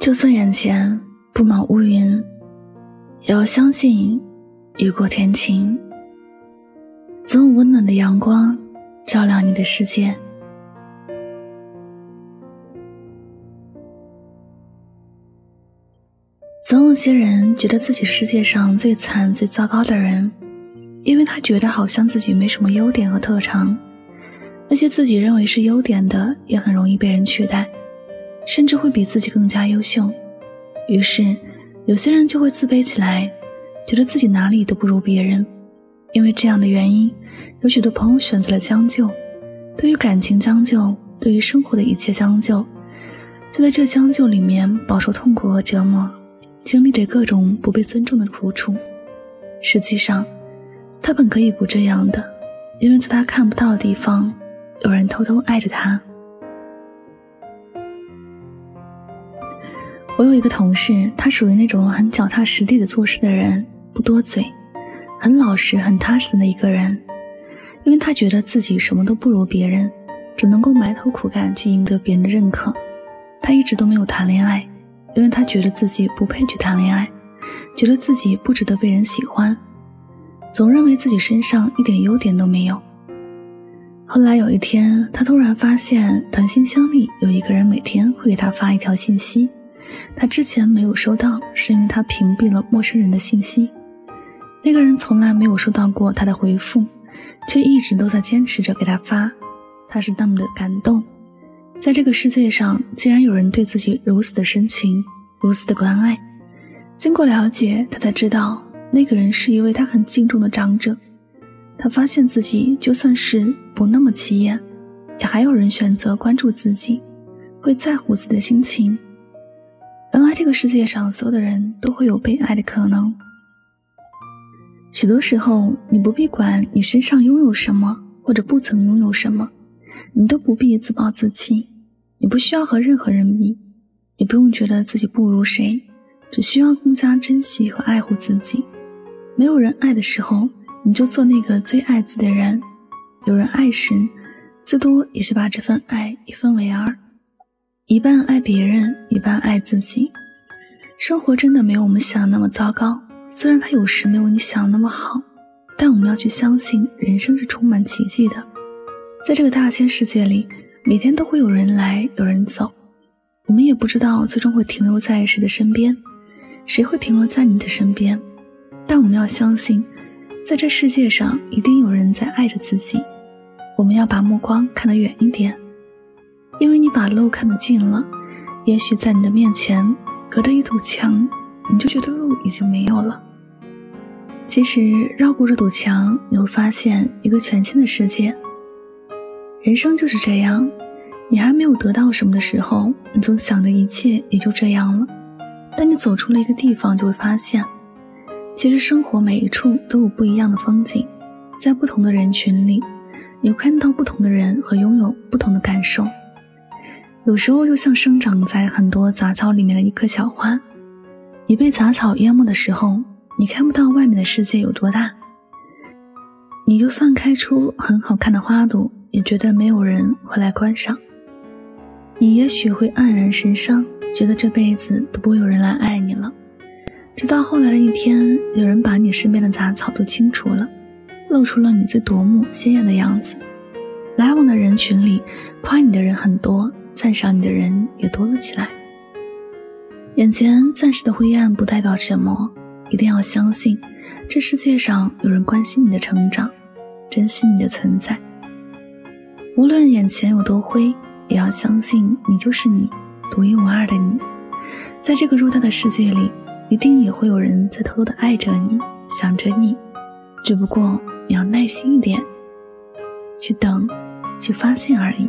就算眼前布满乌云，也要相信雨过天晴，总有温暖的阳光照亮你的世界。总有些人觉得自己世界上最惨、最糟糕的人，因为他觉得好像自己没什么优点和特长，那些自己认为是优点的，也很容易被人取代。甚至会比自己更加优秀，于是有些人就会自卑起来，觉得自己哪里都不如别人。因为这样的原因，有许多朋友选择了将就，对于感情将就，对于生活的一切将就，就在这将就里面饱受痛苦和折磨，经历着各种不被尊重的苦楚。实际上，他本可以不这样的，因为在他看不到的地方，有人偷偷爱着他。我有一个同事，他属于那种很脚踏实地的做事的人，不多嘴，很老实、很踏实的一个人。因为他觉得自己什么都不如别人，只能够埋头苦干去赢得别人的认可。他一直都没有谈恋爱，因为他觉得自己不配去谈恋爱，觉得自己不值得被人喜欢，总认为自己身上一点优点都没有。后来有一天，他突然发现短信箱里有一个人每天会给他发一条信息。他之前没有收到，是因为他屏蔽了陌生人的信息。那个人从来没有收到过他的回复，却一直都在坚持着给他发。他是那么的感动，在这个世界上竟然有人对自己如此的深情，如此的关爱。经过了解，他才知道那个人是一位他很敬重的长者。他发现自己就算是不那么起眼，也还有人选择关注自己，会在乎自己的心情。原来这个世界上所有的人都会有被爱的可能。许多时候，你不必管你身上拥有什么，或者不曾拥有什么，你都不必自暴自弃。你不需要和任何人比，也不用觉得自己不如谁，只需要更加珍惜和爱护自己。没有人爱的时候，你就做那个最爱自己的人；有人爱时，最多也是把这份爱一分为二。一半爱别人，一半爱自己。生活真的没有我们想的那么糟糕，虽然它有时没有你想的那么好，但我们要去相信，人生是充满奇迹的。在这个大千世界里，每天都会有人来，有人走，我们也不知道最终会停留在谁的身边，谁会停留在你的身边。但我们要相信，在这世界上一定有人在爱着自己。我们要把目光看得远一点。因为你把路看得近了，也许在你的面前隔着一堵墙，你就觉得路已经没有了。其实绕过这堵墙，你会发现一个全新的世界。人生就是这样，你还没有得到什么的时候，你总想着一切也就这样了。但你走出了一个地方，就会发现，其实生活每一处都有不一样的风景，在不同的人群里，你会看到不同的人和拥有不同的感受。有时候就像生长在很多杂草里面的一棵小花，你被杂草淹没的时候，你看不到外面的世界有多大。你就算开出很好看的花朵，也觉得没有人会来观赏。你也许会黯然神伤，觉得这辈子都不会有人来爱你了。直到后来的一天，有人把你身边的杂草都清除了，露出了你最夺目鲜艳的样子。来往的人群里，夸你的人很多。赞赏你的人也多了起来。眼前暂时的灰暗不代表什么，一定要相信，这世界上有人关心你的成长，珍惜你的存在。无论眼前有多灰，也要相信你就是你，独一无二的你。在这个偌大的世界里，一定也会有人在偷偷的爱着你，想着你。只不过你要耐心一点，去等，去发现而已。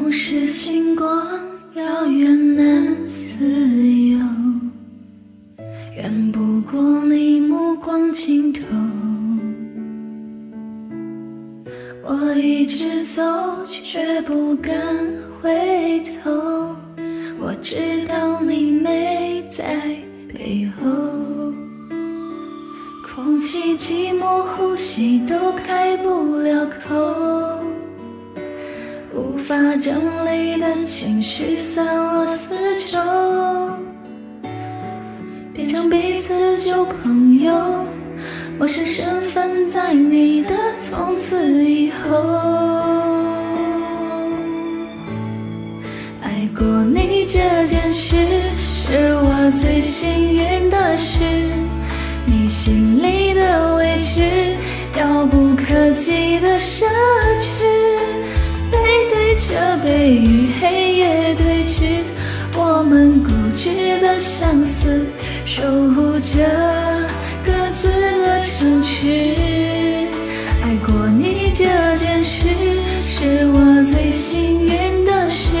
总是星光遥远难自由，远不过你目光尽头。我一直走，却不敢回头。我知道你没在背后，空气寂寞，呼吸都开不了口。无法整理的情绪散落四周，变成彼此旧朋友。陌生身份在你的从此以后，爱过你这件事是我最幸运的事。你心里的委屈，遥不可及的奢。着背与黑夜对峙，我们固执的相思，守护着各自的城池。爱过你这件事，是我最幸运的事。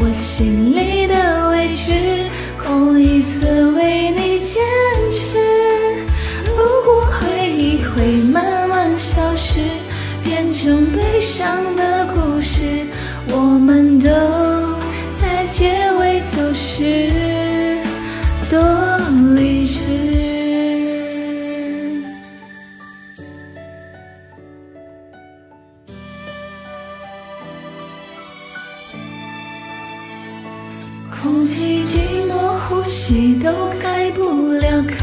我心里的委屈，空一寸为你坚持。如果回忆会慢慢消失。变成悲伤的故事，我们都在结尾走失，多理智。空气寂寞，呼吸都开不了口。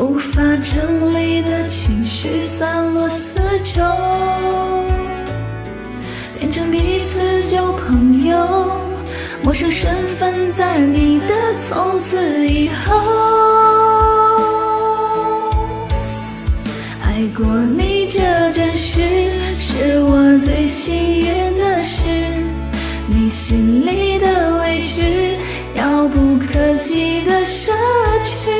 无法整理的情绪散落四周，彼此就朋友。陌生身份在你的从此以后，爱过你这件事是我最幸运的事。你心里的委屈，遥不可及的奢侈。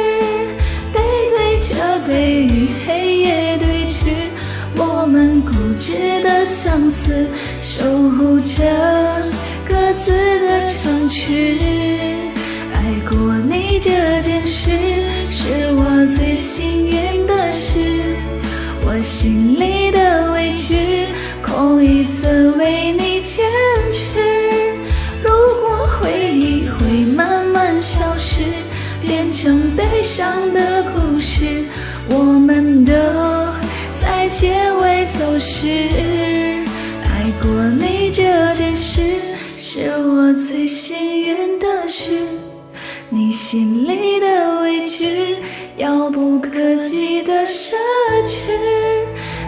背对着背与黑夜对峙，我们固执的相思，守护着各自的城池。爱过你这件事，是我最幸运的事。我心里的委屈，空一寸为你坚持。如果回忆会慢慢消失。变成悲伤的故事，我们都在结尾走失。爱过你这件事，是我最幸运的事。你心里的位置，遥不可及的奢侈。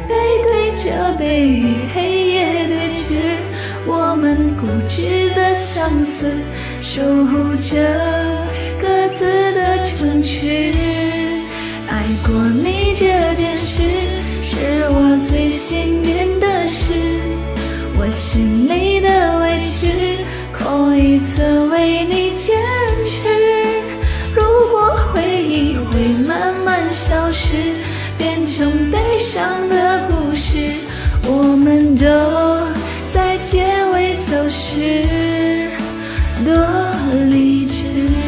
背对着背与黑夜对峙，我们固执的相思，守护着。各自的城池，爱过你这件事是我最幸运的事。心里的委屈，空一寸为你坚持。如果回忆会慢慢消失，变成悲伤的故事，我们都在结尾走失，多理智。